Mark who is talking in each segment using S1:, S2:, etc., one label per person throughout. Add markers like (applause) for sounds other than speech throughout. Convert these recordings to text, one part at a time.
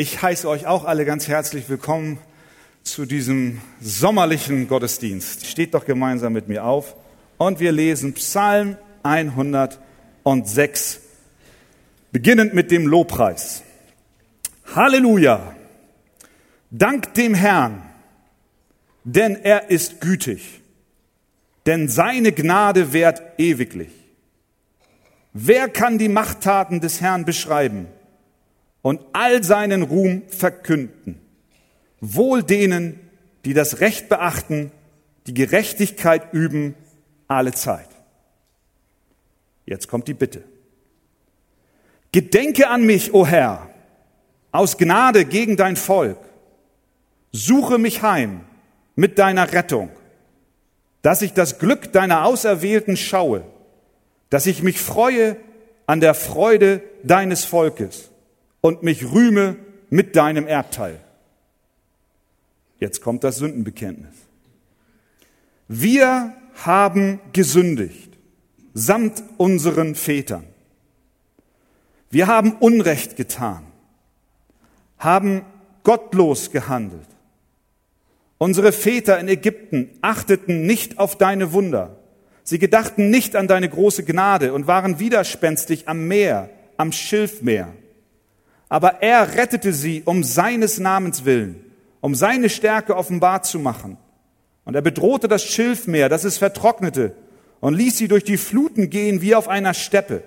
S1: Ich heiße euch auch alle ganz herzlich willkommen zu diesem sommerlichen Gottesdienst. Steht doch gemeinsam mit mir auf und wir lesen Psalm 106, beginnend mit dem Lobpreis. Halleluja! Dank dem Herrn, denn er ist gütig, denn seine Gnade währt ewiglich. Wer kann die Machttaten des Herrn beschreiben? Und all seinen Ruhm verkünden. Wohl denen, die das Recht beachten, die Gerechtigkeit üben alle Zeit. Jetzt kommt die Bitte. Gedenke an mich, o Herr, aus Gnade gegen dein Volk. Suche mich heim mit deiner Rettung, dass ich das Glück deiner Auserwählten schaue, dass ich mich freue an der Freude deines Volkes und mich rühme mit deinem Erbteil. Jetzt kommt das Sündenbekenntnis. Wir haben gesündigt, samt unseren Vätern. Wir haben Unrecht getan, haben gottlos gehandelt. Unsere Väter in Ägypten achteten nicht auf deine Wunder. Sie gedachten nicht an deine große Gnade und waren widerspenstig am Meer, am Schilfmeer. Aber er rettete sie um seines Namens willen, um seine Stärke offenbar zu machen. Und er bedrohte das Schilfmeer, dass es vertrocknete, und ließ sie durch die Fluten gehen wie auf einer Steppe.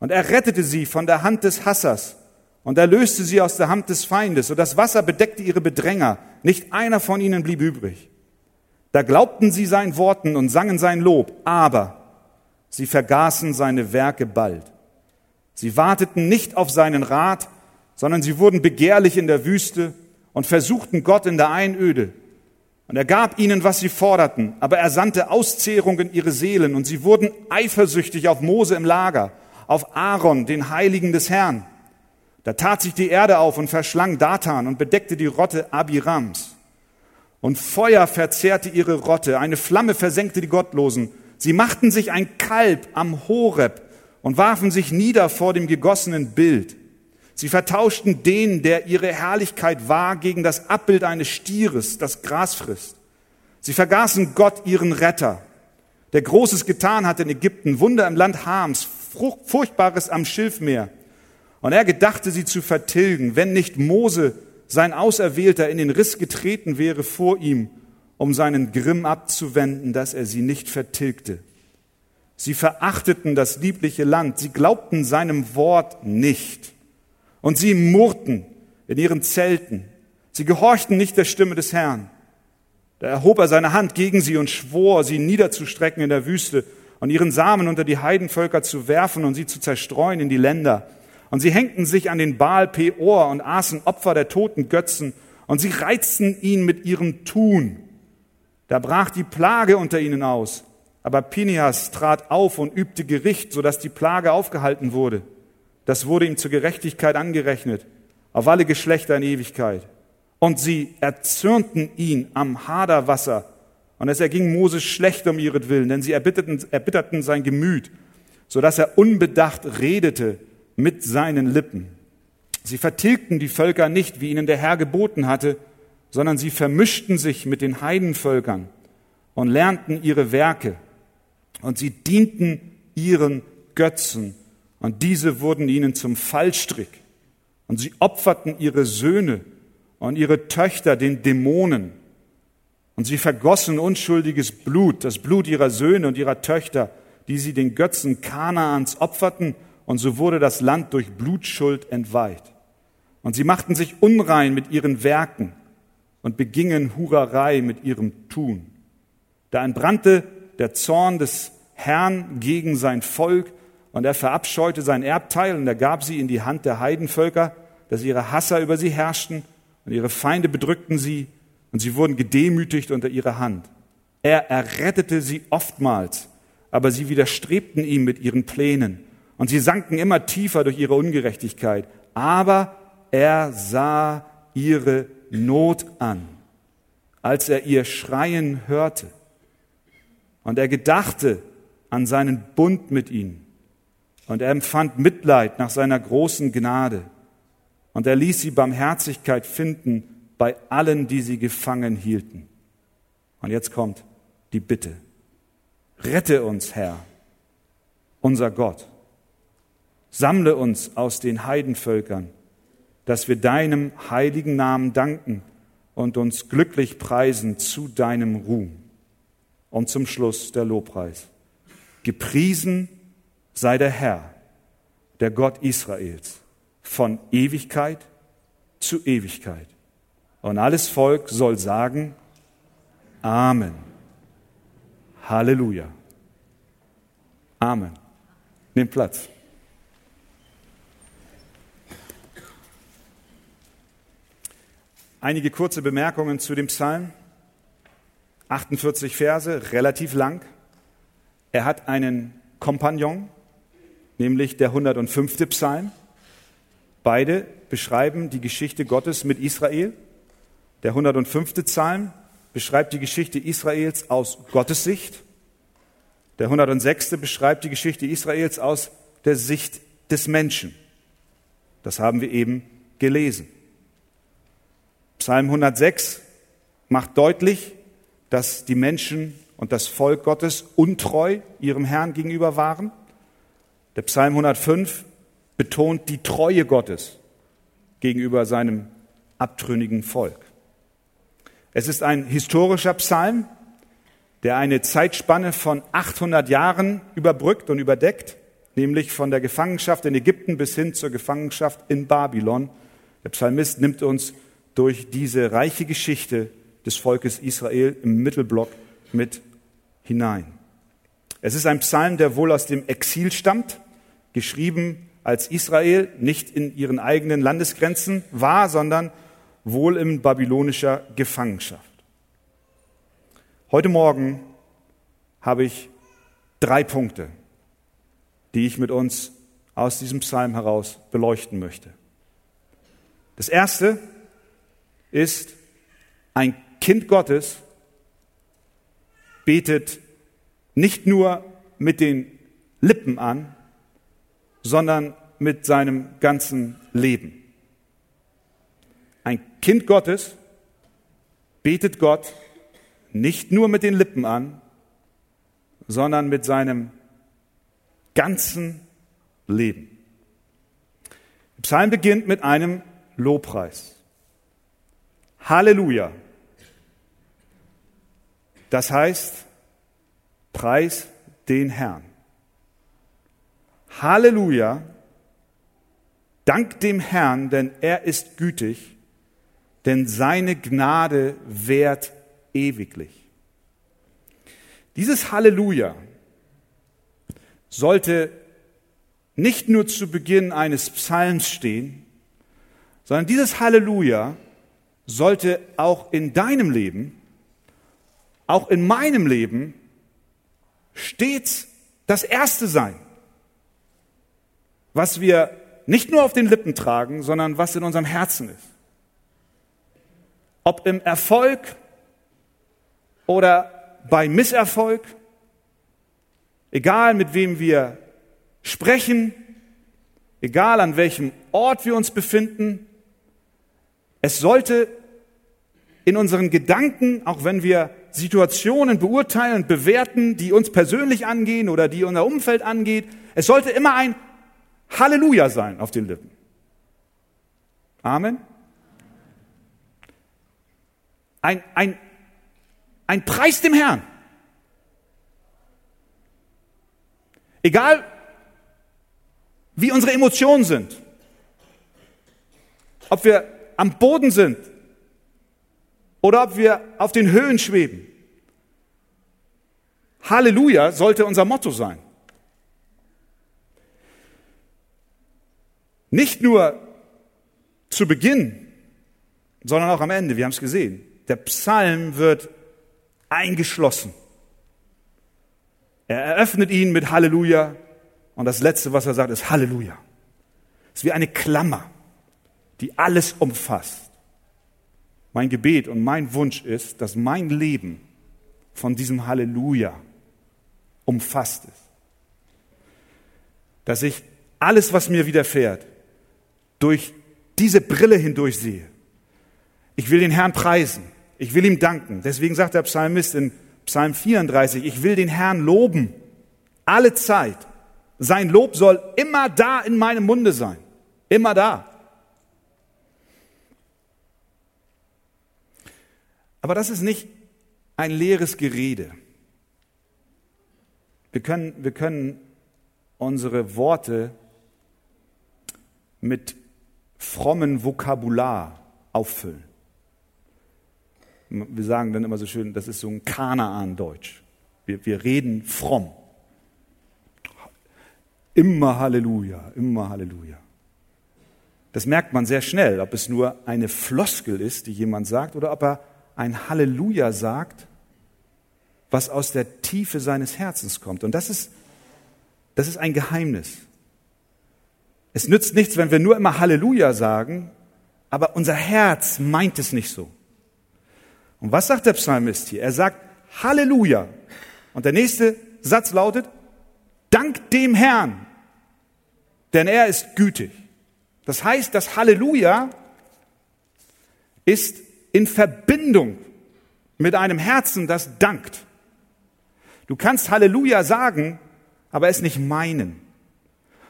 S1: Und er rettete sie von der Hand des Hassers und erlöste sie aus der Hand des Feindes. Und das Wasser bedeckte ihre Bedränger. Nicht einer von ihnen blieb übrig. Da glaubten sie seinen Worten und sangen sein Lob, aber sie vergaßen seine Werke bald. Sie warteten nicht auf seinen Rat, sondern sie wurden begehrlich in der Wüste und versuchten Gott in der Einöde. Und er gab ihnen, was sie forderten, aber er sandte Auszehrung in ihre Seelen und sie wurden eifersüchtig auf Mose im Lager, auf Aaron, den Heiligen des Herrn. Da tat sich die Erde auf und verschlang Datan und bedeckte die Rotte Abirams. Und Feuer verzehrte ihre Rotte, eine Flamme versenkte die Gottlosen. Sie machten sich ein Kalb am Horeb und warfen sich nieder vor dem gegossenen Bild. Sie vertauschten den, der ihre Herrlichkeit war, gegen das Abbild eines Stieres, das Gras frisst. Sie vergaßen Gott, ihren Retter, der Großes getan hat in Ägypten, Wunder im Land Hams, Furchtbares am Schilfmeer. Und er gedachte, sie zu vertilgen, wenn nicht Mose, sein Auserwählter, in den Riss getreten wäre vor ihm, um seinen Grimm abzuwenden, dass er sie nicht vertilgte. Sie verachteten das liebliche Land, sie glaubten seinem Wort nicht. Und sie murrten in ihren Zelten. Sie gehorchten nicht der Stimme des Herrn. Da erhob er seine Hand gegen sie und schwor, sie niederzustrecken in der Wüste und ihren Samen unter die Heidenvölker zu werfen und sie zu zerstreuen in die Länder. Und sie hängten sich an den Baal Peor und aßen Opfer der toten Götzen und sie reizten ihn mit ihrem Tun. Da brach die Plage unter ihnen aus aber Pinias trat auf und übte Gericht, sodass die Plage aufgehalten wurde. Das wurde ihm zur Gerechtigkeit angerechnet, auf alle Geschlechter in Ewigkeit. Und sie erzürnten ihn am Haderwasser. Und es erging Moses schlecht um ihretwillen, denn sie erbitterten, sein Gemüt, sodass er unbedacht redete mit seinen Lippen. Sie vertilgten die Völker nicht, wie ihnen der Herr geboten hatte, sondern sie vermischten sich mit den Heidenvölkern und lernten ihre Werke und sie dienten ihren Götzen und diese wurden ihnen zum Fallstrick und sie opferten ihre Söhne und ihre Töchter den Dämonen und sie vergossen unschuldiges Blut, das Blut ihrer Söhne und ihrer Töchter, die sie den Götzen Kanaans opferten und so wurde das Land durch Blutschuld entweiht. Und sie machten sich unrein mit ihren Werken und begingen Hurerei mit ihrem Tun. Da entbrannte der Zorn des Herrn gegen sein Volk und er verabscheute sein Erbteil und er gab sie in die Hand der Heidenvölker, dass ihre Hasser über sie herrschten und ihre Feinde bedrückten sie und sie wurden gedemütigt unter ihrer Hand. Er errettete sie oftmals, aber sie widerstrebten ihm mit ihren Plänen und sie sanken immer tiefer durch ihre Ungerechtigkeit. Aber er sah ihre Not an, als er ihr Schreien hörte. Und er gedachte an seinen Bund mit ihnen. Und er empfand Mitleid nach seiner großen Gnade. Und er ließ sie Barmherzigkeit finden bei allen, die sie gefangen hielten. Und jetzt kommt die Bitte. Rette uns, Herr, unser Gott. Sammle uns aus den Heidenvölkern, dass wir deinem heiligen Namen danken und uns glücklich preisen zu deinem Ruhm. Und zum Schluss der Lobpreis. Gepriesen sei der Herr, der Gott Israels, von Ewigkeit zu Ewigkeit. Und alles Volk soll sagen, Amen. Halleluja. Amen. Nimm Platz. Einige kurze Bemerkungen zu dem Psalm. 48 Verse, relativ lang. Er hat einen Kompagnon, nämlich der 105. Psalm. Beide beschreiben die Geschichte Gottes mit Israel. Der 105. Psalm beschreibt die Geschichte Israels aus Gottes Sicht. Der 106. beschreibt die Geschichte Israels aus der Sicht des Menschen. Das haben wir eben gelesen. Psalm 106 macht deutlich, dass die Menschen und das Volk Gottes untreu ihrem Herrn gegenüber waren. Der Psalm 105 betont die Treue Gottes gegenüber seinem abtrünnigen Volk. Es ist ein historischer Psalm, der eine Zeitspanne von 800 Jahren überbrückt und überdeckt, nämlich von der Gefangenschaft in Ägypten bis hin zur Gefangenschaft in Babylon. Der Psalmist nimmt uns durch diese reiche Geschichte des Volkes Israel im Mittelblock mit hinein. Es ist ein Psalm, der wohl aus dem Exil stammt, geschrieben als Israel nicht in ihren eigenen Landesgrenzen war, sondern wohl in babylonischer Gefangenschaft. Heute Morgen habe ich drei Punkte, die ich mit uns aus diesem Psalm heraus beleuchten möchte. Das erste ist, ein Kind Gottes betet nicht nur mit den Lippen an, sondern mit seinem ganzen Leben. Ein Kind Gottes betet Gott nicht nur mit den Lippen an, sondern mit seinem ganzen Leben. Der Psalm beginnt mit einem Lobpreis. Halleluja. Das heißt, preis den Herrn. Halleluja. Dank dem Herrn, denn er ist gütig, denn seine Gnade währt ewiglich. Dieses Halleluja sollte nicht nur zu Beginn eines Psalms stehen, sondern dieses Halleluja sollte auch in deinem Leben, auch in meinem Leben stets das Erste sein, was wir nicht nur auf den Lippen tragen, sondern was in unserem Herzen ist. Ob im Erfolg oder bei Misserfolg, egal mit wem wir sprechen, egal an welchem Ort wir uns befinden, es sollte in unseren Gedanken, auch wenn wir Situationen beurteilen und bewerten, die uns persönlich angehen oder die unser Umfeld angeht, es sollte immer ein Halleluja sein auf den Lippen. Amen. Ein, ein, ein Preis dem Herrn. Egal, wie unsere Emotionen sind, ob wir am Boden sind oder ob wir auf den Höhen schweben. Halleluja sollte unser Motto sein. Nicht nur zu Beginn, sondern auch am Ende. Wir haben es gesehen. Der Psalm wird eingeschlossen. Er eröffnet ihn mit Halleluja und das Letzte, was er sagt, ist Halleluja. Es ist wie eine Klammer die alles umfasst. Mein Gebet und mein Wunsch ist, dass mein Leben von diesem Halleluja umfasst ist. Dass ich alles, was mir widerfährt, durch diese Brille hindurch sehe. Ich will den Herrn preisen. Ich will ihm danken. Deswegen sagt der Psalmist in Psalm 34, ich will den Herrn loben. Alle Zeit. Sein Lob soll immer da in meinem Munde sein. Immer da. Aber das ist nicht ein leeres Gerede. Wir können, wir können unsere Worte mit frommen Vokabular auffüllen. Wir sagen dann immer so schön, das ist so ein Kanaan-Deutsch. Wir, wir reden fromm. Immer Halleluja, immer Halleluja. Das merkt man sehr schnell, ob es nur eine Floskel ist, die jemand sagt, oder ob er ein Halleluja sagt, was aus der Tiefe seines Herzens kommt. Und das ist, das ist ein Geheimnis. Es nützt nichts, wenn wir nur immer Halleluja sagen, aber unser Herz meint es nicht so. Und was sagt der Psalmist hier? Er sagt Halleluja. Und der nächste Satz lautet, Dank dem Herrn, denn er ist gütig. Das heißt, das Halleluja ist in Verbindung mit einem Herzen, das dankt. Du kannst Halleluja sagen, aber es nicht meinen.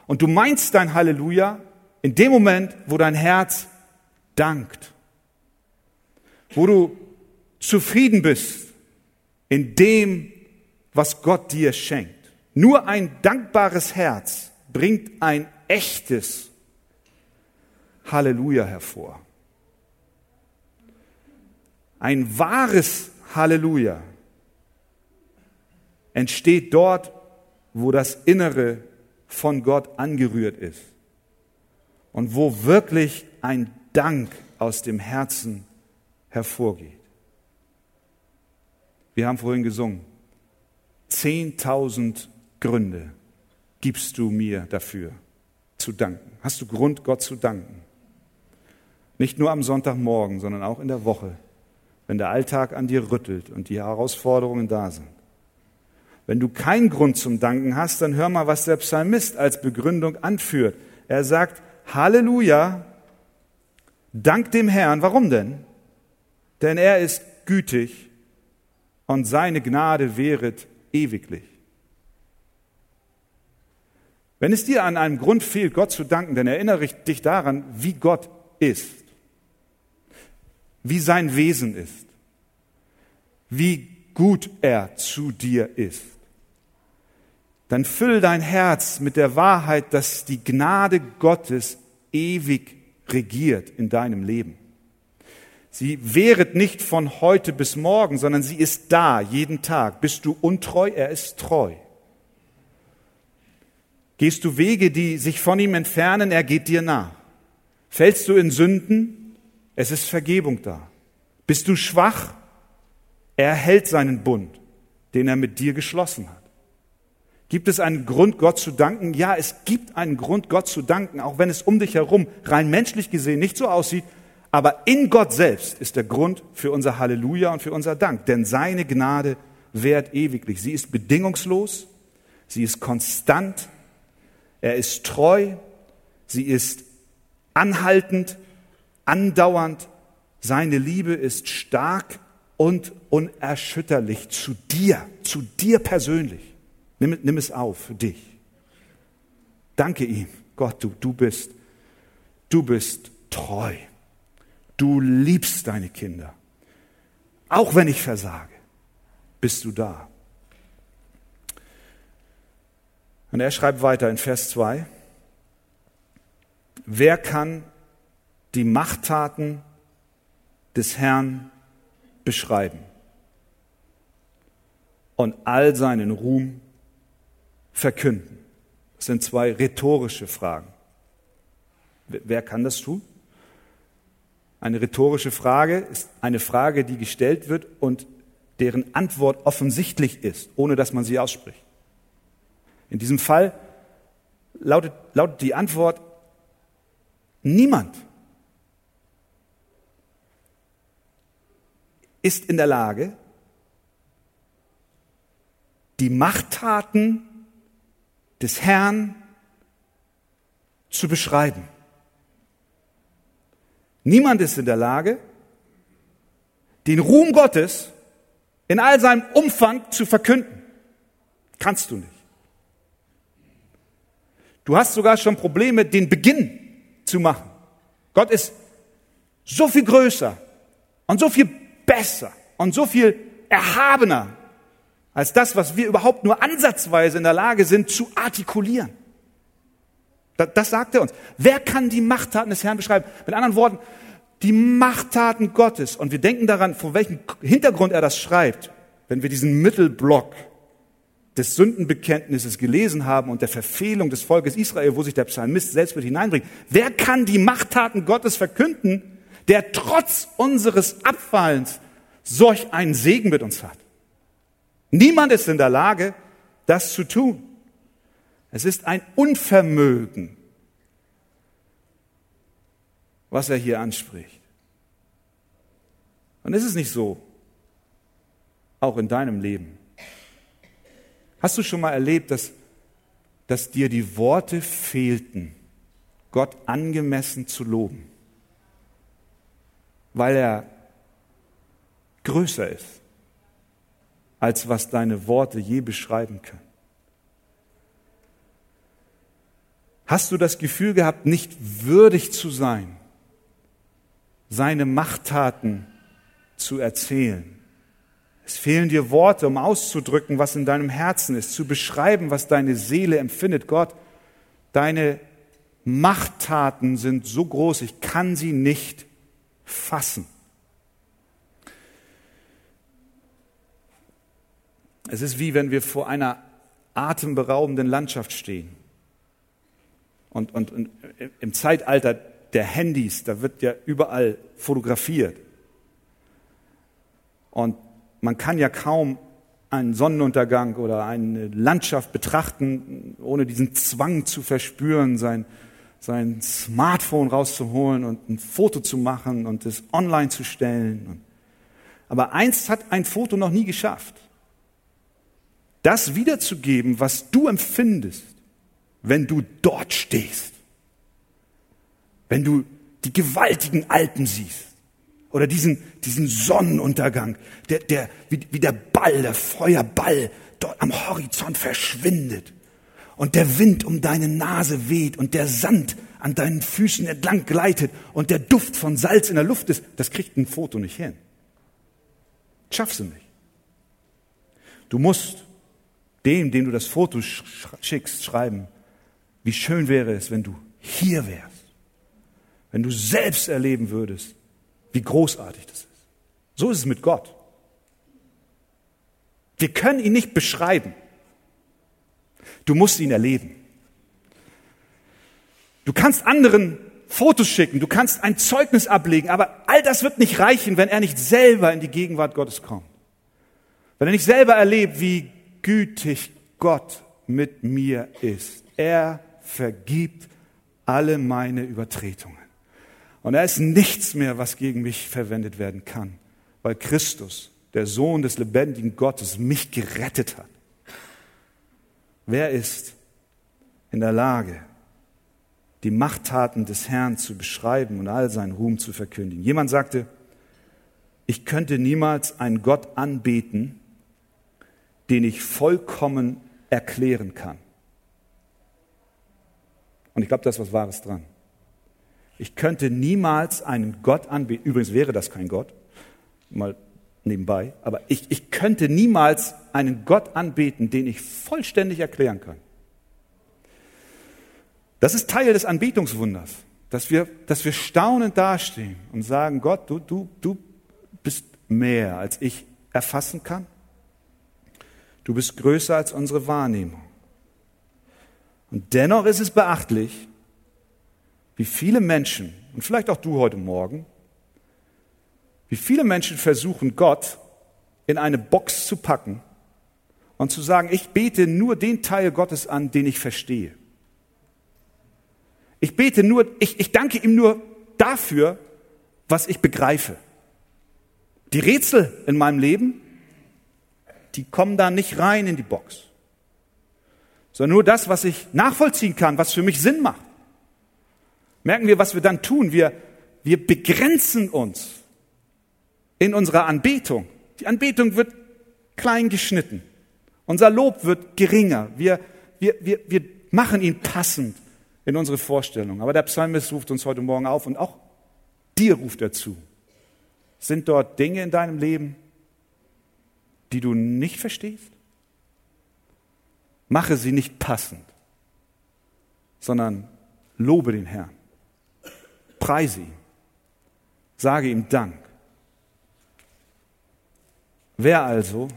S1: Und du meinst dein Halleluja in dem Moment, wo dein Herz dankt. Wo du zufrieden bist in dem, was Gott dir schenkt. Nur ein dankbares Herz bringt ein echtes Halleluja hervor. Ein wahres Halleluja entsteht dort, wo das Innere von Gott angerührt ist und wo wirklich ein Dank aus dem Herzen hervorgeht. Wir haben vorhin gesungen, zehntausend Gründe gibst du mir dafür zu danken. Hast du Grund, Gott zu danken? Nicht nur am Sonntagmorgen, sondern auch in der Woche, wenn der Alltag an dir rüttelt und die Herausforderungen da sind. Wenn du keinen Grund zum Danken hast, dann hör mal, was der Psalmist als Begründung anführt. Er sagt, Halleluja, dank dem Herrn. Warum denn? Denn er ist gütig und seine Gnade wäret ewiglich. Wenn es dir an einem Grund fehlt, Gott zu danken, dann erinnere dich daran, wie Gott ist, wie sein Wesen ist, wie gut er zu dir ist. Dann füll dein Herz mit der Wahrheit, dass die Gnade Gottes ewig regiert in deinem Leben. Sie wäret nicht von heute bis morgen, sondern sie ist da jeden Tag. Bist du untreu? Er ist treu. Gehst du Wege, die sich von ihm entfernen, er geht dir nach. Fällst du in Sünden, es ist Vergebung da. Bist du schwach, er hält seinen Bund, den er mit dir geschlossen hat. Gibt es einen Grund, Gott zu danken? Ja, es gibt einen Grund, Gott zu danken, auch wenn es um dich herum rein menschlich gesehen nicht so aussieht. Aber in Gott selbst ist der Grund für unser Halleluja und für unser Dank. Denn seine Gnade währt ewiglich. Sie ist bedingungslos, sie ist konstant, er ist treu, sie ist anhaltend, andauernd, seine Liebe ist stark und unerschütterlich zu dir, zu dir persönlich. Nimm, nimm es auf dich. Danke ihm, Gott, du, du bist, du bist treu. Du liebst deine Kinder. Auch wenn ich versage, bist du da. Und er schreibt weiter in Vers 2, wer kann die Machttaten des Herrn beschreiben und all seinen Ruhm verkünden? Das sind zwei rhetorische Fragen. Wer kann das tun? Eine rhetorische Frage ist eine Frage, die gestellt wird und deren Antwort offensichtlich ist, ohne dass man sie ausspricht. In diesem Fall lautet, lautet die Antwort niemand ist in der Lage, die Machttaten des Herrn zu beschreiben. Niemand ist in der Lage, den Ruhm Gottes in all seinem Umfang zu verkünden. Kannst du nicht. Du hast sogar schon Probleme, den Beginn zu machen. Gott ist so viel größer und so viel besser und so viel erhabener als das, was wir überhaupt nur ansatzweise in der Lage sind zu artikulieren. Das, das sagt er uns. Wer kann die Machttaten des Herrn beschreiben? Mit anderen Worten, die Machttaten Gottes. Und wir denken daran, vor welchem Hintergrund er das schreibt. Wenn wir diesen Mittelblock des Sündenbekenntnisses gelesen haben und der Verfehlung des Volkes Israel, wo sich der Psalmist selbst mit hineinbringt. Wer kann die Machttaten Gottes verkünden, der trotz unseres Abfallens solch einen Segen mit uns hat? Niemand ist in der Lage, das zu tun. Es ist ein Unvermögen, was er hier anspricht. Und ist es nicht so, auch in deinem Leben? Hast du schon mal erlebt, dass, dass dir die Worte fehlten, Gott angemessen zu loben, weil er größer ist, als was deine Worte je beschreiben können? Hast du das Gefühl gehabt, nicht würdig zu sein, seine Machttaten zu erzählen? Es fehlen dir Worte, um auszudrücken, was in deinem Herzen ist, zu beschreiben, was deine Seele empfindet. Gott, deine Machttaten sind so groß, ich kann sie nicht fassen. Es ist wie wenn wir vor einer atemberaubenden Landschaft stehen. Und, und, und im Zeitalter der Handys, da wird ja überall fotografiert. Und man kann ja kaum einen Sonnenuntergang oder eine Landschaft betrachten, ohne diesen Zwang zu verspüren, sein, sein Smartphone rauszuholen und ein Foto zu machen und es online zu stellen. Aber eins hat ein Foto noch nie geschafft. Das wiederzugeben, was du empfindest, wenn du dort stehst. Wenn du die gewaltigen Alpen siehst oder diesen, diesen Sonnenuntergang, der, der, wie, wie der Ball, der Feuerball dort am Horizont verschwindet und der Wind um deine Nase weht und der Sand an deinen Füßen entlang gleitet und der Duft von Salz in der Luft ist, das kriegt ein Foto nicht hin. Schaffst du nicht. Du musst dem, dem du das Foto schickst, schreiben, wie schön wäre es, wenn du hier wärst, wenn du selbst erleben würdest, wie großartig das ist. So ist es mit Gott. Wir können ihn nicht beschreiben. Du musst ihn erleben. Du kannst anderen Fotos schicken, du kannst ein Zeugnis ablegen, aber all das wird nicht reichen, wenn er nicht selber in die Gegenwart Gottes kommt. Wenn er nicht selber erlebt, wie gütig Gott mit mir ist. Er vergibt alle meine Übertretungen. Und er ist nichts mehr, was gegen mich verwendet werden kann, weil Christus, der Sohn des lebendigen Gottes, mich gerettet hat. Wer ist in der Lage, die Machttaten des Herrn zu beschreiben und all seinen Ruhm zu verkündigen? Jemand sagte, ich könnte niemals einen Gott anbeten, den ich vollkommen erklären kann. Und ich glaube, da ist was Wahres dran. Ich könnte niemals einen Gott anbeten, übrigens wäre das kein Gott, mal nebenbei, aber ich, ich könnte niemals einen Gott anbeten, den ich vollständig erklären kann. Das ist Teil des Anbetungswunders, dass wir, dass wir staunend dastehen und sagen, Gott, du, du, du bist mehr, als ich erfassen kann. Du bist größer als unsere Wahrnehmung. Und dennoch ist es beachtlich, wie viele Menschen, und vielleicht auch du heute Morgen, wie viele Menschen versuchen, Gott in eine Box zu packen und zu sagen, ich bete nur den Teil Gottes an, den ich verstehe. Ich bete nur, ich, ich danke ihm nur dafür, was ich begreife. Die Rätsel in meinem Leben, die kommen da nicht rein in die Box, sondern nur das, was ich nachvollziehen kann, was für mich Sinn macht. Merken wir, was wir dann tun? Wir, wir begrenzen uns in unserer Anbetung. Die Anbetung wird klein geschnitten. Unser Lob wird geringer. Wir, wir, wir, wir machen ihn passend in unsere Vorstellung. Aber der Psalmist ruft uns heute Morgen auf und auch dir ruft er zu. Sind dort Dinge in deinem Leben, die du nicht verstehst? Mache sie nicht passend, sondern lobe den Herrn. Preise ihn. Sage ihm Dank. Wer also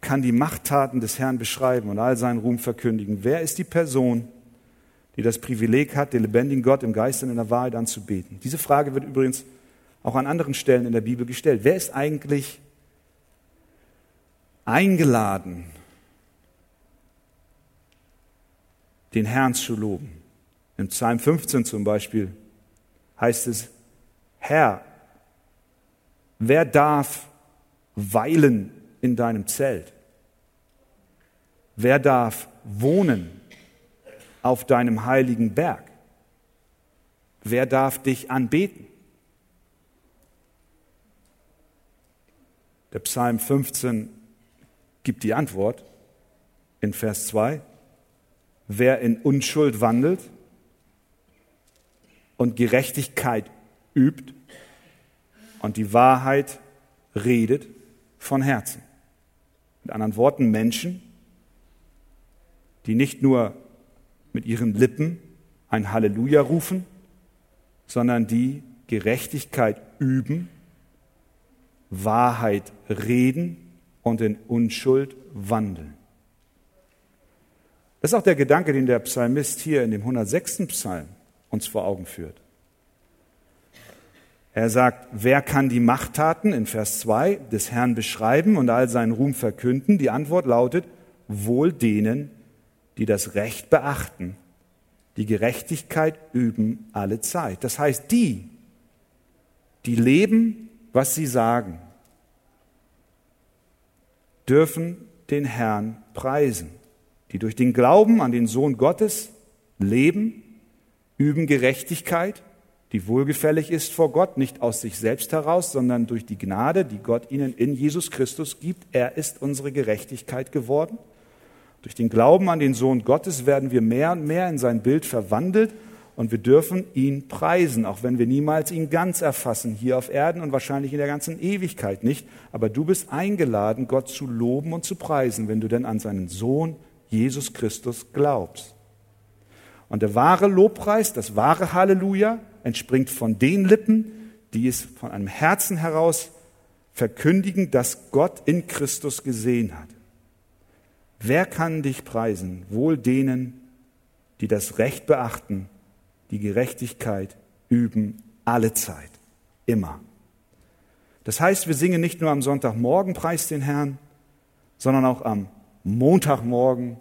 S1: kann die Machttaten des Herrn beschreiben und all seinen Ruhm verkündigen? Wer ist die Person, die das Privileg hat, den lebendigen Gott im Geist und in der Wahrheit anzubeten? Diese Frage wird übrigens auch an anderen Stellen in der Bibel gestellt. Wer ist eigentlich eingeladen, den Herrn zu loben? Im Psalm 15 zum Beispiel heißt es, Herr, wer darf weilen in deinem Zelt? Wer darf wohnen auf deinem heiligen Berg? Wer darf dich anbeten? Der Psalm 15 gibt die Antwort in Vers 2. Wer in Unschuld wandelt und Gerechtigkeit übt und die Wahrheit redet von Herzen. Mit anderen Worten, Menschen, die nicht nur mit ihren Lippen ein Halleluja rufen, sondern die Gerechtigkeit üben, Wahrheit reden und in Unschuld wandeln. Das ist auch der Gedanke, den der Psalmist hier in dem 106. Psalm uns vor Augen führt. Er sagt, wer kann die Machttaten in Vers 2 des Herrn beschreiben und all seinen Ruhm verkünden? Die Antwort lautet, wohl denen, die das Recht beachten, die Gerechtigkeit üben alle Zeit. Das heißt, die, die leben, was sie sagen, dürfen den Herrn preisen, die durch den Glauben an den Sohn Gottes leben, üben Gerechtigkeit, die wohlgefällig ist vor Gott, nicht aus sich selbst heraus, sondern durch die Gnade, die Gott ihnen in Jesus Christus gibt. Er ist unsere Gerechtigkeit geworden. Durch den Glauben an den Sohn Gottes werden wir mehr und mehr in sein Bild verwandelt und wir dürfen ihn preisen, auch wenn wir niemals ihn ganz erfassen, hier auf Erden und wahrscheinlich in der ganzen Ewigkeit nicht. Aber du bist eingeladen, Gott zu loben und zu preisen, wenn du denn an seinen Sohn Jesus Christus glaubst. Und der wahre Lobpreis, das wahre Halleluja, entspringt von den Lippen, die es von einem Herzen heraus verkündigen, dass Gott in Christus gesehen hat. Wer kann dich preisen? Wohl denen, die das Recht beachten, die Gerechtigkeit üben, alle Zeit, immer. Das heißt, wir singen nicht nur am Sonntagmorgen Preis den Herrn, sondern auch am Montagmorgen,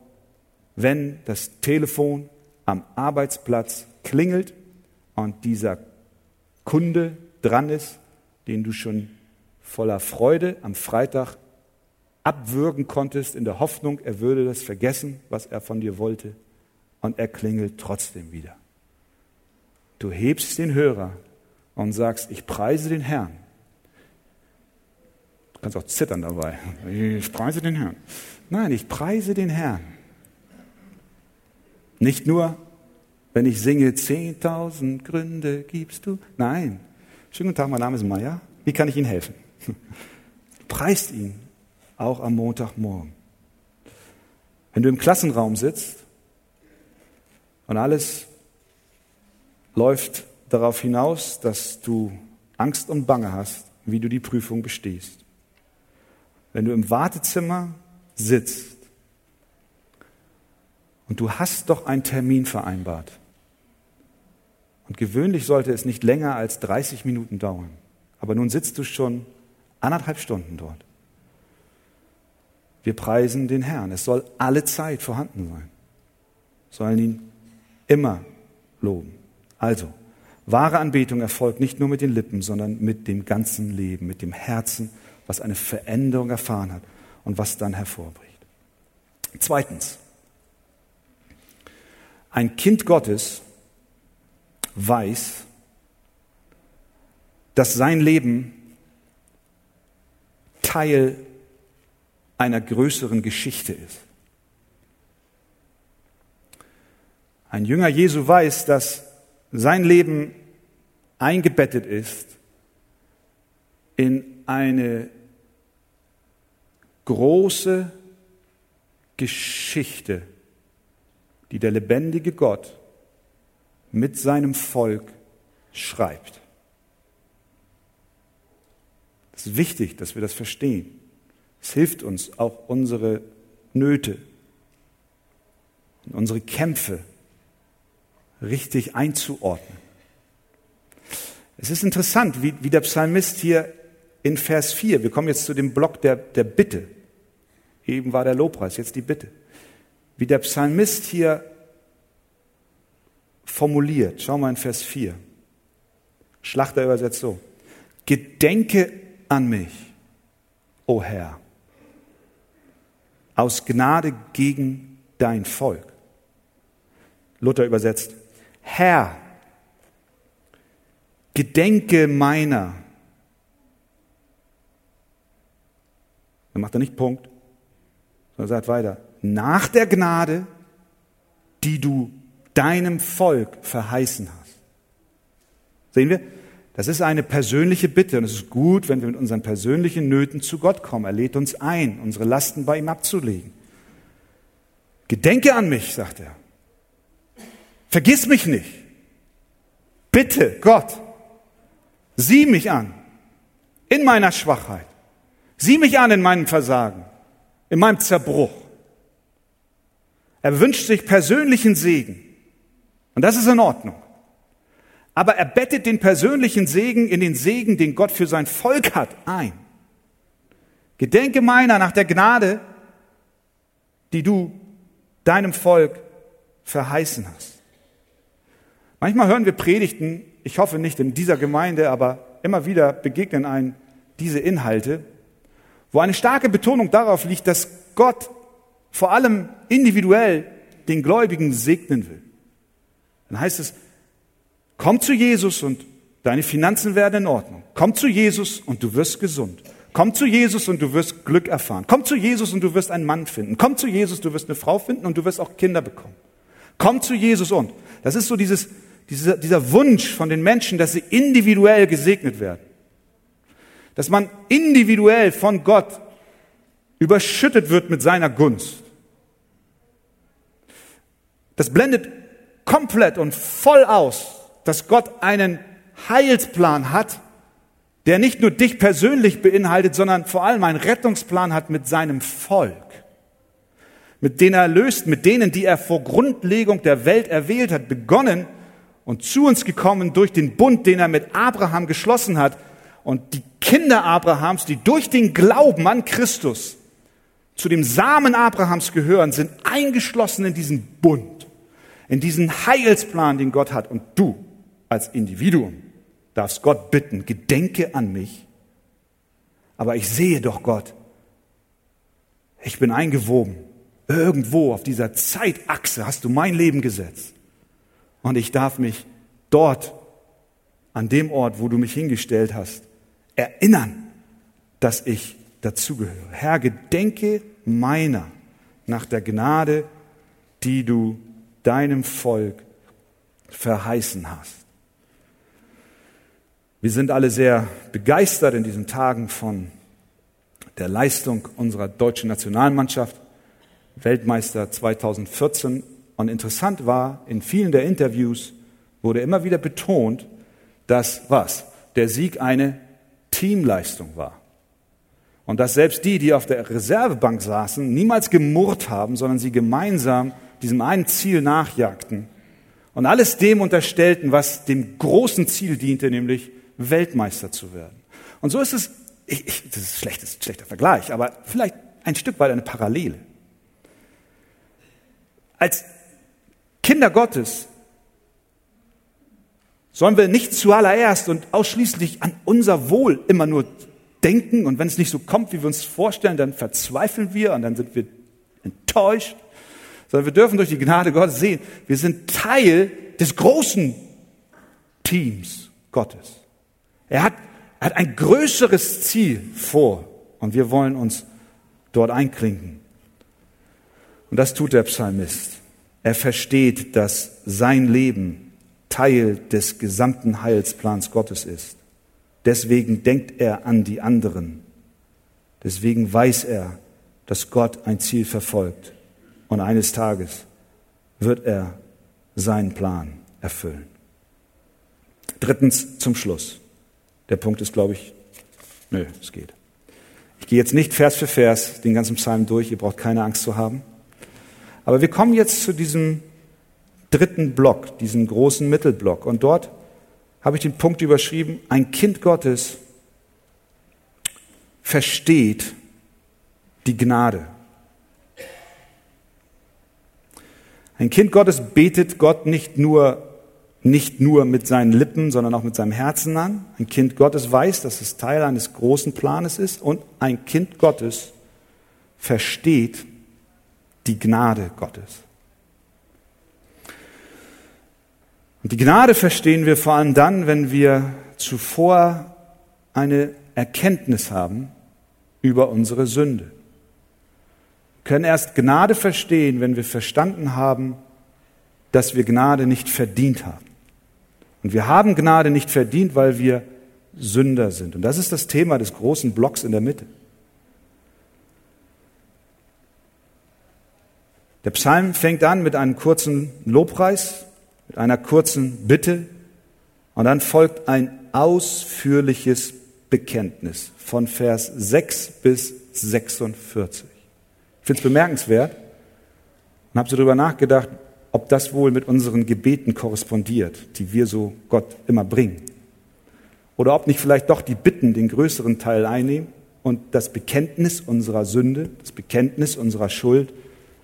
S1: wenn das Telefon am Arbeitsplatz klingelt und dieser Kunde dran ist, den du schon voller Freude am Freitag abwürgen konntest, in der Hoffnung, er würde das vergessen, was er von dir wollte, und er klingelt trotzdem wieder. Du hebst den Hörer und sagst, ich preise den Herrn. Du kannst auch zittern dabei. Ich preise den Herrn. Nein, ich preise den Herrn. Nicht nur, wenn ich singe, 10.000 Gründe gibst du. Nein. Schönen guten Tag, mein Name ist Meier. Wie kann ich Ihnen helfen? (laughs) Preist ihn, auch am Montagmorgen. Wenn du im Klassenraum sitzt und alles läuft darauf hinaus, dass du Angst und Bange hast, wie du die Prüfung bestehst. Wenn du im Wartezimmer sitzt und du hast doch einen Termin vereinbart und gewöhnlich sollte es nicht länger als 30 Minuten dauern. Aber nun sitzt du schon anderthalb Stunden dort. Wir preisen den Herrn. Es soll alle Zeit vorhanden sein. Wir sollen ihn immer loben. Also, wahre Anbetung erfolgt nicht nur mit den Lippen, sondern mit dem ganzen Leben, mit dem Herzen, was eine Veränderung erfahren hat und was dann hervorbricht. Zweitens, ein Kind Gottes weiß, dass sein Leben Teil einer größeren Geschichte ist. Ein Jünger Jesu weiß, dass sein Leben eingebettet ist in eine große Geschichte, die der lebendige Gott mit seinem Volk schreibt. Es ist wichtig, dass wir das verstehen. Es hilft uns auch unsere Nöte unsere Kämpfe richtig einzuordnen. Es ist interessant, wie, wie der Psalmist hier in Vers 4, wir kommen jetzt zu dem Block der, der Bitte. Eben war der Lobpreis, jetzt die Bitte. Wie der Psalmist hier formuliert. Schau mal in Vers 4. Schlachter übersetzt so. Gedenke an mich, o Herr, aus Gnade gegen dein Volk. Luther übersetzt. Herr, gedenke meiner. Dann macht er nicht Punkt, sondern sagt weiter. Nach der Gnade, die du deinem Volk verheißen hast. Sehen wir? Das ist eine persönliche Bitte und es ist gut, wenn wir mit unseren persönlichen Nöten zu Gott kommen. Er lädt uns ein, unsere Lasten bei ihm abzulegen. Gedenke an mich, sagt er. Vergiss mich nicht. Bitte, Gott, sieh mich an in meiner Schwachheit. Sieh mich an in meinem Versagen, in meinem Zerbruch. Er wünscht sich persönlichen Segen. Und das ist in Ordnung. Aber er bettet den persönlichen Segen in den Segen, den Gott für sein Volk hat, ein. Gedenke meiner nach der Gnade, die du deinem Volk verheißen hast. Manchmal hören wir Predigten, ich hoffe nicht in dieser Gemeinde, aber immer wieder begegnen einen diese Inhalte, wo eine starke Betonung darauf liegt, dass Gott vor allem individuell den Gläubigen segnen will. Dann heißt es, komm zu Jesus und deine Finanzen werden in Ordnung. Komm zu Jesus und du wirst gesund. Komm zu Jesus und du wirst Glück erfahren. Komm zu Jesus und du wirst einen Mann finden. Komm zu Jesus, du wirst eine Frau finden und du wirst auch Kinder bekommen. Komm zu Jesus und. Das ist so dieses, dieser, dieser Wunsch von den Menschen, dass sie individuell gesegnet werden. Dass man individuell von Gott überschüttet wird mit seiner Gunst. Das blendet komplett und voll aus, dass Gott einen Heilsplan hat, der nicht nur dich persönlich beinhaltet, sondern vor allem einen Rettungsplan hat mit seinem Volk, mit denen er löst, mit denen, die er vor Grundlegung der Welt erwählt hat, begonnen und zu uns gekommen durch den Bund, den er mit Abraham geschlossen hat. Und die Kinder Abrahams, die durch den Glauben an Christus zu dem Samen Abrahams gehören, sind eingeschlossen in diesen Bund in diesen Heilsplan, den Gott hat. Und du als Individuum darfst Gott bitten, gedenke an mich. Aber ich sehe doch Gott, ich bin eingewoben. Irgendwo auf dieser Zeitachse hast du mein Leben gesetzt. Und ich darf mich dort, an dem Ort, wo du mich hingestellt hast, erinnern, dass ich dazugehöre. Herr, gedenke meiner nach der Gnade, die du deinem Volk verheißen hast. Wir sind alle sehr begeistert in diesen Tagen von der Leistung unserer deutschen Nationalmannschaft, Weltmeister 2014. Und interessant war, in vielen der Interviews wurde immer wieder betont, dass was? Der Sieg eine Teamleistung war. Und dass selbst die, die auf der Reservebank saßen, niemals gemurrt haben, sondern sie gemeinsam diesem einen Ziel nachjagten und alles dem unterstellten, was dem großen Ziel diente, nämlich Weltmeister zu werden. Und so ist es, ich, ich, das ist ein schlechtes, schlechter Vergleich, aber vielleicht ein Stück weit eine Parallele. Als Kinder Gottes sollen wir nicht zuallererst und ausschließlich an unser Wohl immer nur denken und wenn es nicht so kommt, wie wir uns vorstellen, dann verzweifeln wir und dann sind wir enttäuscht sondern wir dürfen durch die Gnade Gottes sehen, wir sind Teil des großen Teams Gottes. Er hat, er hat ein größeres Ziel vor und wir wollen uns dort einklinken. Und das tut der Psalmist. Er versteht, dass sein Leben Teil des gesamten Heilsplans Gottes ist. Deswegen denkt er an die anderen. Deswegen weiß er, dass Gott ein Ziel verfolgt. Und eines Tages wird er seinen Plan erfüllen. Drittens zum Schluss. Der Punkt ist, glaube ich, nö, es geht. Ich gehe jetzt nicht Vers für Vers den ganzen Psalm durch, ihr braucht keine Angst zu haben. Aber wir kommen jetzt zu diesem dritten Block, diesem großen Mittelblock. Und dort habe ich den Punkt überschrieben, ein Kind Gottes versteht die Gnade. Ein Kind Gottes betet Gott nicht nur, nicht nur mit seinen Lippen, sondern auch mit seinem Herzen an. Ein Kind Gottes weiß, dass es Teil eines großen Planes ist und ein Kind Gottes versteht die Gnade Gottes. Und die Gnade verstehen wir vor allem dann, wenn wir zuvor eine Erkenntnis haben über unsere Sünde. Können erst Gnade verstehen, wenn wir verstanden haben, dass wir Gnade nicht verdient haben. Und wir haben Gnade nicht verdient, weil wir Sünder sind. Und das ist das Thema des großen Blocks in der Mitte. Der Psalm fängt an mit einem kurzen Lobpreis, mit einer kurzen Bitte und dann folgt ein ausführliches Bekenntnis von Vers 6 bis 46. Ich finde es bemerkenswert und habe so darüber nachgedacht, ob das wohl mit unseren Gebeten korrespondiert, die wir so Gott immer bringen. Oder ob nicht vielleicht doch die Bitten den größeren Teil einnehmen und das Bekenntnis unserer Sünde, das Bekenntnis unserer Schuld,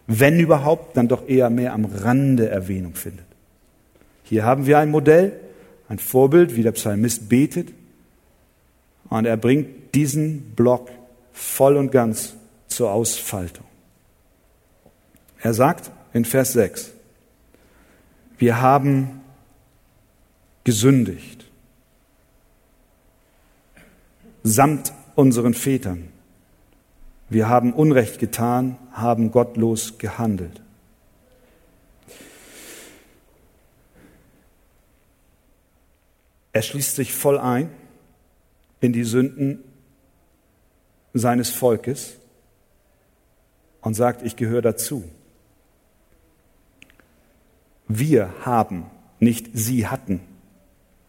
S1: wenn überhaupt, dann doch eher mehr am Rande Erwähnung findet. Hier haben wir ein Modell, ein Vorbild, wie der Psalmist betet. Und er bringt diesen Block voll und ganz zur Ausfaltung. Er sagt in Vers 6, wir haben gesündigt samt unseren Vätern. Wir haben Unrecht getan, haben gottlos gehandelt. Er schließt sich voll ein in die Sünden seines Volkes und sagt, ich gehöre dazu. Wir haben, nicht sie hatten,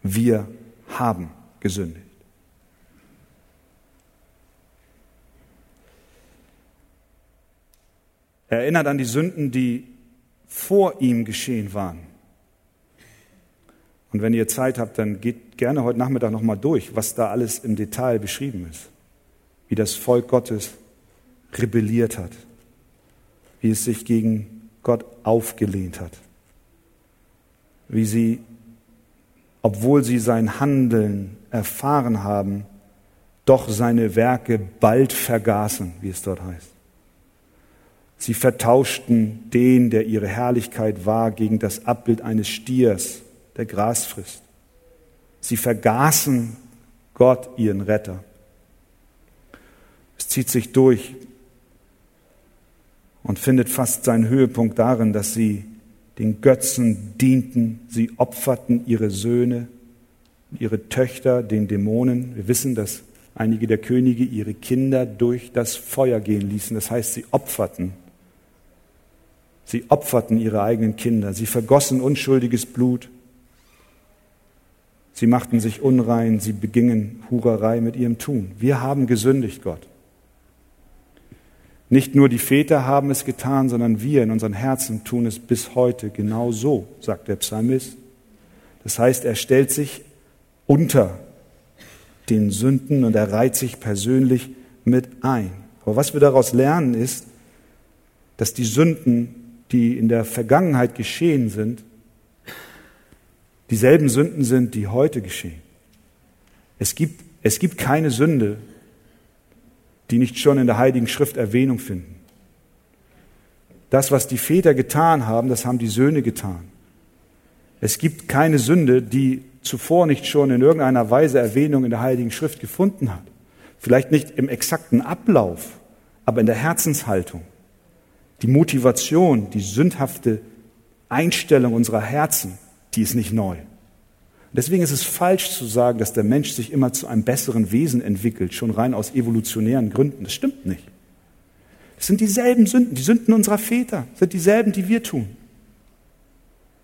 S1: wir haben gesündigt. Er erinnert an die Sünden, die vor ihm geschehen waren. Und wenn ihr Zeit habt, dann geht gerne heute Nachmittag nochmal durch, was da alles im Detail beschrieben ist. Wie das Volk Gottes rebelliert hat. Wie es sich gegen Gott aufgelehnt hat. Wie sie, obwohl sie sein Handeln erfahren haben, doch seine Werke bald vergaßen, wie es dort heißt. Sie vertauschten den, der ihre Herrlichkeit war, gegen das Abbild eines Stiers der Gras frisst. Sie vergaßen Gott, ihren Retter. Es zieht sich durch und findet fast seinen Höhepunkt darin, dass sie den Götzen dienten, sie opferten ihre Söhne, ihre Töchter den Dämonen. Wir wissen, dass einige der Könige ihre Kinder durch das Feuer gehen ließen. Das heißt, sie opferten. Sie opferten ihre eigenen Kinder. Sie vergossen unschuldiges Blut. Sie machten sich unrein, sie begingen Hurerei mit ihrem Tun. Wir haben gesündigt, Gott. Nicht nur die Väter haben es getan, sondern wir in unseren Herzen tun es bis heute genau so, sagt der Psalmist. Das heißt, er stellt sich unter den Sünden und er reiht sich persönlich mit ein. Aber was wir daraus lernen ist, dass die Sünden, die in der Vergangenheit geschehen sind, dieselben Sünden sind, die heute geschehen. Es gibt, es gibt keine Sünde, die nicht schon in der Heiligen Schrift Erwähnung finden. Das, was die Väter getan haben, das haben die Söhne getan. Es gibt keine Sünde, die zuvor nicht schon in irgendeiner Weise Erwähnung in der Heiligen Schrift gefunden hat. Vielleicht nicht im exakten Ablauf, aber in der Herzenshaltung. Die Motivation, die sündhafte Einstellung unserer Herzen, die ist nicht neu. Deswegen ist es falsch zu sagen, dass der Mensch sich immer zu einem besseren Wesen entwickelt, schon rein aus evolutionären Gründen. Das stimmt nicht. Es sind dieselben Sünden, die Sünden unserer Väter sind dieselben, die wir tun.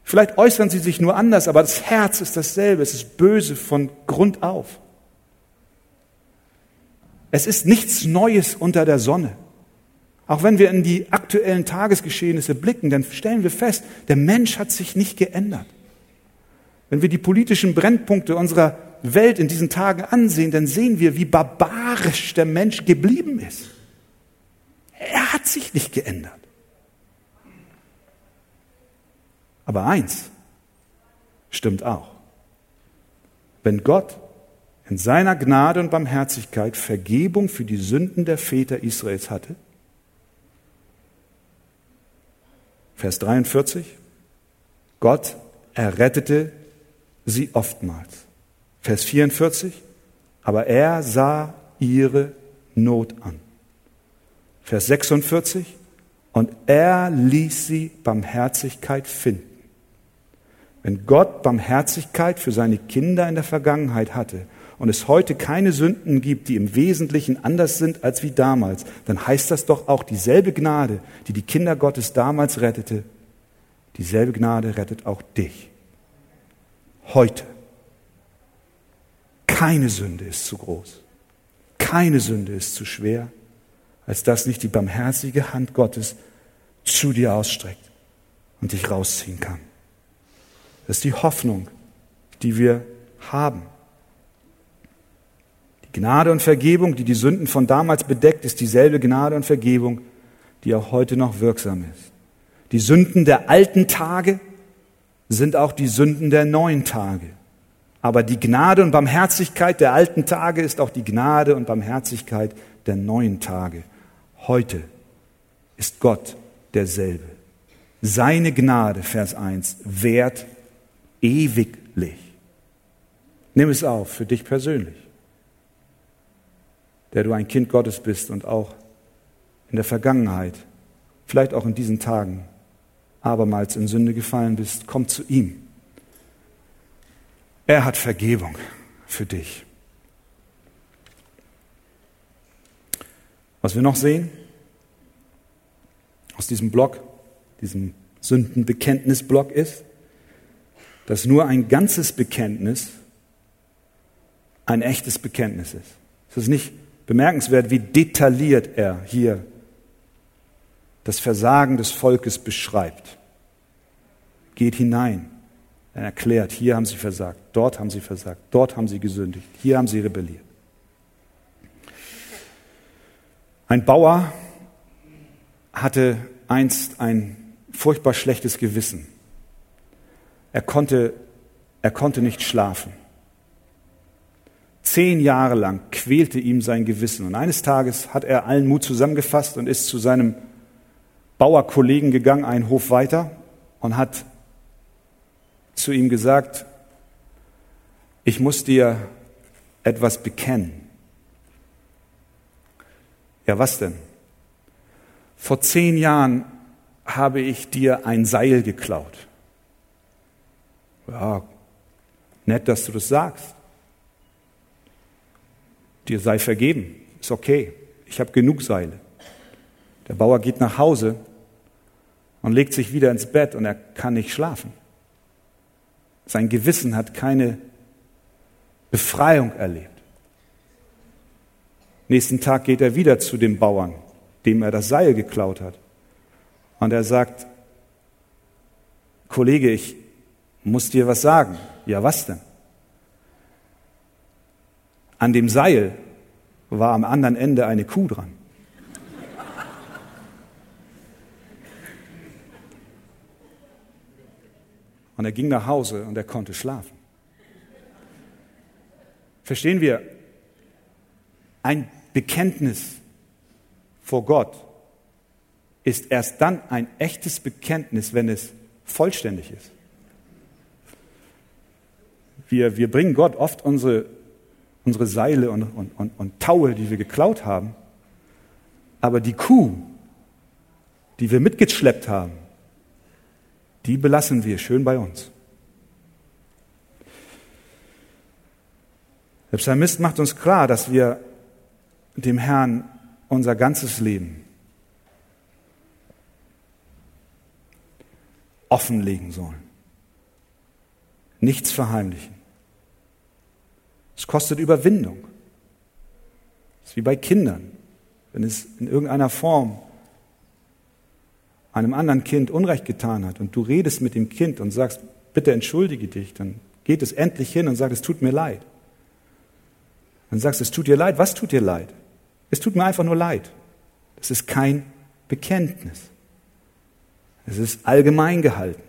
S1: Vielleicht äußern sie sich nur anders, aber das Herz ist dasselbe. Es ist böse von Grund auf. Es ist nichts Neues unter der Sonne. Auch wenn wir in die aktuellen Tagesgeschehnisse blicken, dann stellen wir fest, der Mensch hat sich nicht geändert. Wenn wir die politischen Brennpunkte unserer Welt in diesen Tagen ansehen, dann sehen wir, wie barbarisch der Mensch geblieben ist. Er hat sich nicht geändert. Aber eins stimmt auch. Wenn Gott in seiner Gnade und Barmherzigkeit Vergebung für die Sünden der Väter Israels hatte, Vers 43, Gott errettete sie oftmals. Vers 44, aber er sah ihre Not an. Vers 46, und er ließ sie Barmherzigkeit finden. Wenn Gott Barmherzigkeit für seine Kinder in der Vergangenheit hatte und es heute keine Sünden gibt, die im Wesentlichen anders sind als wie damals, dann heißt das doch auch dieselbe Gnade, die die Kinder Gottes damals rettete, dieselbe Gnade rettet auch dich. Heute. Keine Sünde ist zu groß. Keine Sünde ist zu schwer, als dass nicht die barmherzige Hand Gottes zu dir ausstreckt und dich rausziehen kann. Das ist die Hoffnung, die wir haben. Die Gnade und Vergebung, die die Sünden von damals bedeckt, ist dieselbe Gnade und Vergebung, die auch heute noch wirksam ist. Die Sünden der alten Tage sind auch die Sünden der neuen Tage. Aber die Gnade und Barmherzigkeit der alten Tage ist auch die Gnade und Barmherzigkeit der neuen Tage. Heute ist Gott derselbe. Seine Gnade, Vers 1, wert ewiglich. Nimm es auf für dich persönlich, der du ein Kind Gottes bist und auch in der Vergangenheit, vielleicht auch in diesen Tagen, abermals in Sünde gefallen bist, komm zu ihm. Er hat Vergebung für dich. Was wir noch sehen aus diesem Block, diesem Sündenbekenntnisblock ist, dass nur ein ganzes Bekenntnis ein echtes Bekenntnis ist. Es ist nicht bemerkenswert, wie detailliert er hier das Versagen des Volkes beschreibt. Geht hinein. Er erklärt, hier haben sie versagt, dort haben sie versagt, dort haben sie gesündigt, hier haben sie rebelliert. Ein Bauer hatte einst ein furchtbar schlechtes Gewissen. Er konnte, er konnte nicht schlafen. Zehn Jahre lang quälte ihm sein Gewissen. Und eines Tages hat er allen Mut zusammengefasst und ist zu seinem Bauerkollegen gegangen, einen Hof weiter, und hat zu ihm gesagt, ich muss dir etwas bekennen. Ja, was denn? Vor zehn Jahren habe ich dir ein Seil geklaut. Ja, nett, dass du das sagst. Dir sei vergeben, ist okay. Ich habe genug Seile. Der Bauer geht nach Hause und legt sich wieder ins Bett und er kann nicht schlafen. Sein Gewissen hat keine Befreiung erlebt. Nächsten Tag geht er wieder zu dem Bauern, dem er das Seil geklaut hat. Und er sagt, Kollege, ich, muss dir was sagen. Ja, was denn? An dem Seil war am anderen Ende eine Kuh dran. Und er ging nach Hause und er konnte schlafen. Verstehen wir? Ein Bekenntnis vor Gott ist erst dann ein echtes Bekenntnis, wenn es vollständig ist. wir, wir bringen Gott oft unsere, unsere Seile und, und, und, und Taue, die wir geklaut haben. Aber die Kuh, die wir mitgeschleppt haben, die belassen wir schön bei uns. Der Psalmist macht uns klar, dass wir dem Herrn unser ganzes Leben offenlegen sollen. Nichts verheimlichen. Es kostet Überwindung. Es ist wie bei Kindern. Wenn es in irgendeiner Form einem anderen Kind Unrecht getan hat und du redest mit dem Kind und sagst, bitte entschuldige dich, dann geht es endlich hin und sagt, es tut mir leid. Dann sagst du, es tut dir leid. Was tut dir leid? Es tut mir einfach nur leid. Das ist kein Bekenntnis. Es ist allgemein gehalten.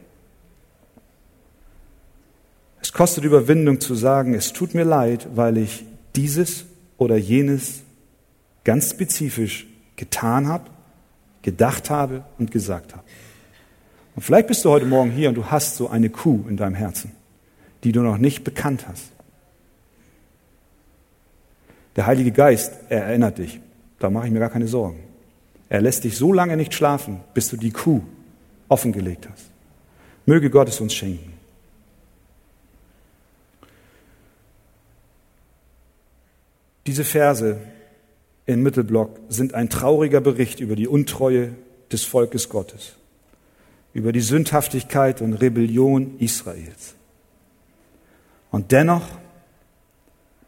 S1: Es kostet Überwindung zu sagen, es tut mir leid, weil ich dieses oder jenes ganz spezifisch getan habe, gedacht habe und gesagt habe. Und vielleicht bist du heute Morgen hier und du hast so eine Kuh in deinem Herzen, die du noch nicht bekannt hast. Der Heilige Geist, er erinnert dich. Da mache ich mir gar keine Sorgen. Er lässt dich so lange nicht schlafen, bis du die Kuh offengelegt hast. Möge Gott es uns schenken. Diese Verse im Mittelblock sind ein trauriger Bericht über die Untreue des Volkes Gottes, über die Sündhaftigkeit und Rebellion Israels. Und dennoch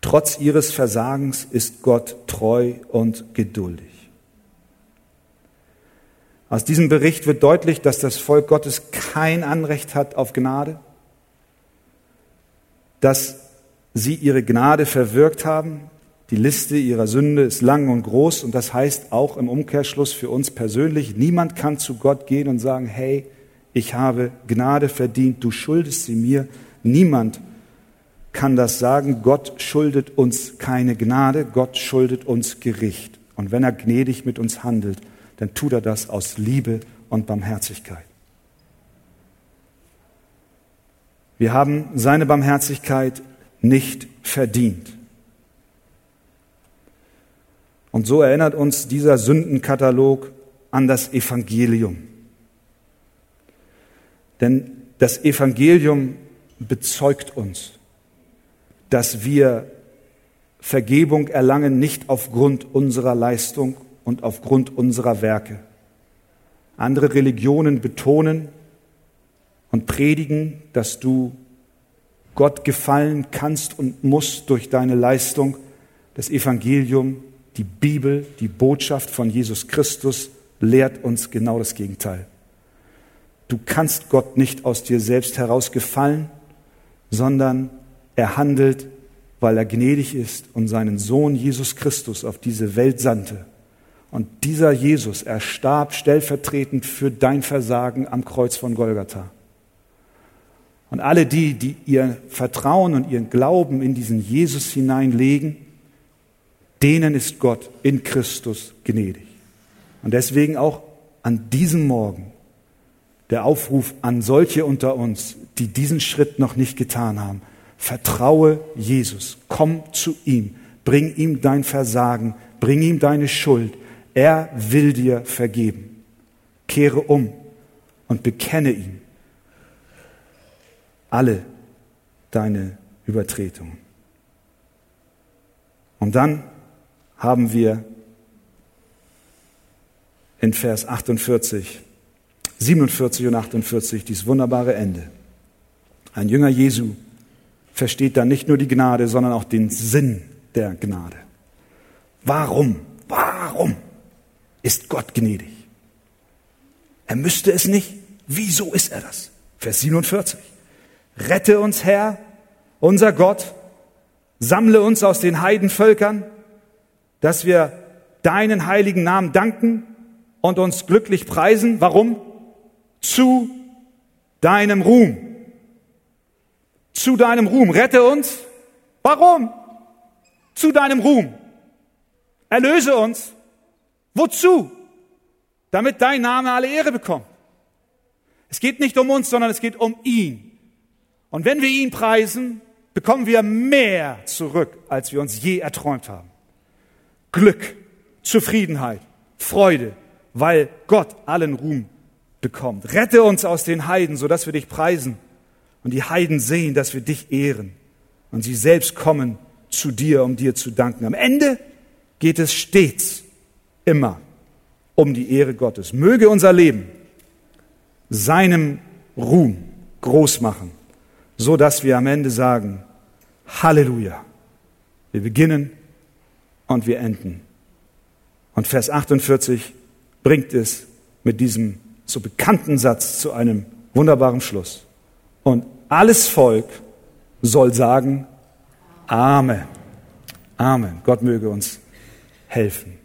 S1: Trotz ihres Versagens ist Gott treu und geduldig. Aus diesem Bericht wird deutlich, dass das Volk Gottes kein Anrecht hat auf Gnade, dass sie ihre Gnade verwirkt haben. Die Liste ihrer Sünde ist lang und groß und das heißt auch im Umkehrschluss für uns persönlich, niemand kann zu Gott gehen und sagen, hey, ich habe Gnade verdient, du schuldest sie mir. Niemand kann das sagen, Gott schuldet uns keine Gnade, Gott schuldet uns Gericht. Und wenn er gnädig mit uns handelt, dann tut er das aus Liebe und Barmherzigkeit. Wir haben seine Barmherzigkeit nicht verdient. Und so erinnert uns dieser Sündenkatalog an das Evangelium. Denn das Evangelium bezeugt uns dass wir Vergebung erlangen nicht aufgrund unserer Leistung und aufgrund unserer Werke. Andere Religionen betonen und predigen, dass du Gott gefallen kannst und musst durch deine Leistung. Das Evangelium, die Bibel, die Botschaft von Jesus Christus lehrt uns genau das Gegenteil. Du kannst Gott nicht aus dir selbst heraus gefallen, sondern er handelt, weil er gnädig ist und seinen Sohn Jesus Christus auf diese Welt sandte. Und dieser Jesus, er starb stellvertretend für dein Versagen am Kreuz von Golgatha. Und alle die, die ihr Vertrauen und ihren Glauben in diesen Jesus hineinlegen, denen ist Gott in Christus gnädig. Und deswegen auch an diesem Morgen der Aufruf an solche unter uns, die diesen Schritt noch nicht getan haben. Vertraue Jesus. Komm zu ihm. Bring ihm dein Versagen. Bring ihm deine Schuld. Er will dir vergeben. Kehre um und bekenne ihm alle deine Übertretungen. Und dann haben wir in Vers 48, 47 und 48 dieses wunderbare Ende. Ein Jünger Jesu versteht dann nicht nur die Gnade, sondern auch den Sinn der Gnade. Warum, warum ist Gott gnädig? Er müsste es nicht. Wieso ist er das? Vers 47. Rette uns, Herr, unser Gott, sammle uns aus den Heidenvölkern, dass wir deinen heiligen Namen danken und uns glücklich preisen. Warum? Zu deinem Ruhm zu deinem Ruhm. Rette uns. Warum? Zu deinem Ruhm. Erlöse uns. Wozu? Damit dein Name alle Ehre bekommt. Es geht nicht um uns, sondern es geht um ihn. Und wenn wir ihn preisen, bekommen wir mehr zurück, als wir uns je erträumt haben. Glück, Zufriedenheit, Freude, weil Gott allen Ruhm bekommt. Rette uns aus den Heiden, sodass wir dich preisen und die Heiden sehen, dass wir dich ehren und sie selbst kommen zu dir, um dir zu danken. Am Ende geht es stets, immer um die Ehre Gottes. Möge unser Leben seinem Ruhm groß machen, so dass wir am Ende sagen, Halleluja. Wir beginnen und wir enden. Und Vers 48 bringt es mit diesem so bekannten Satz zu einem wunderbaren Schluss. Und alles Volk soll sagen, Amen. Amen. Gott möge uns helfen.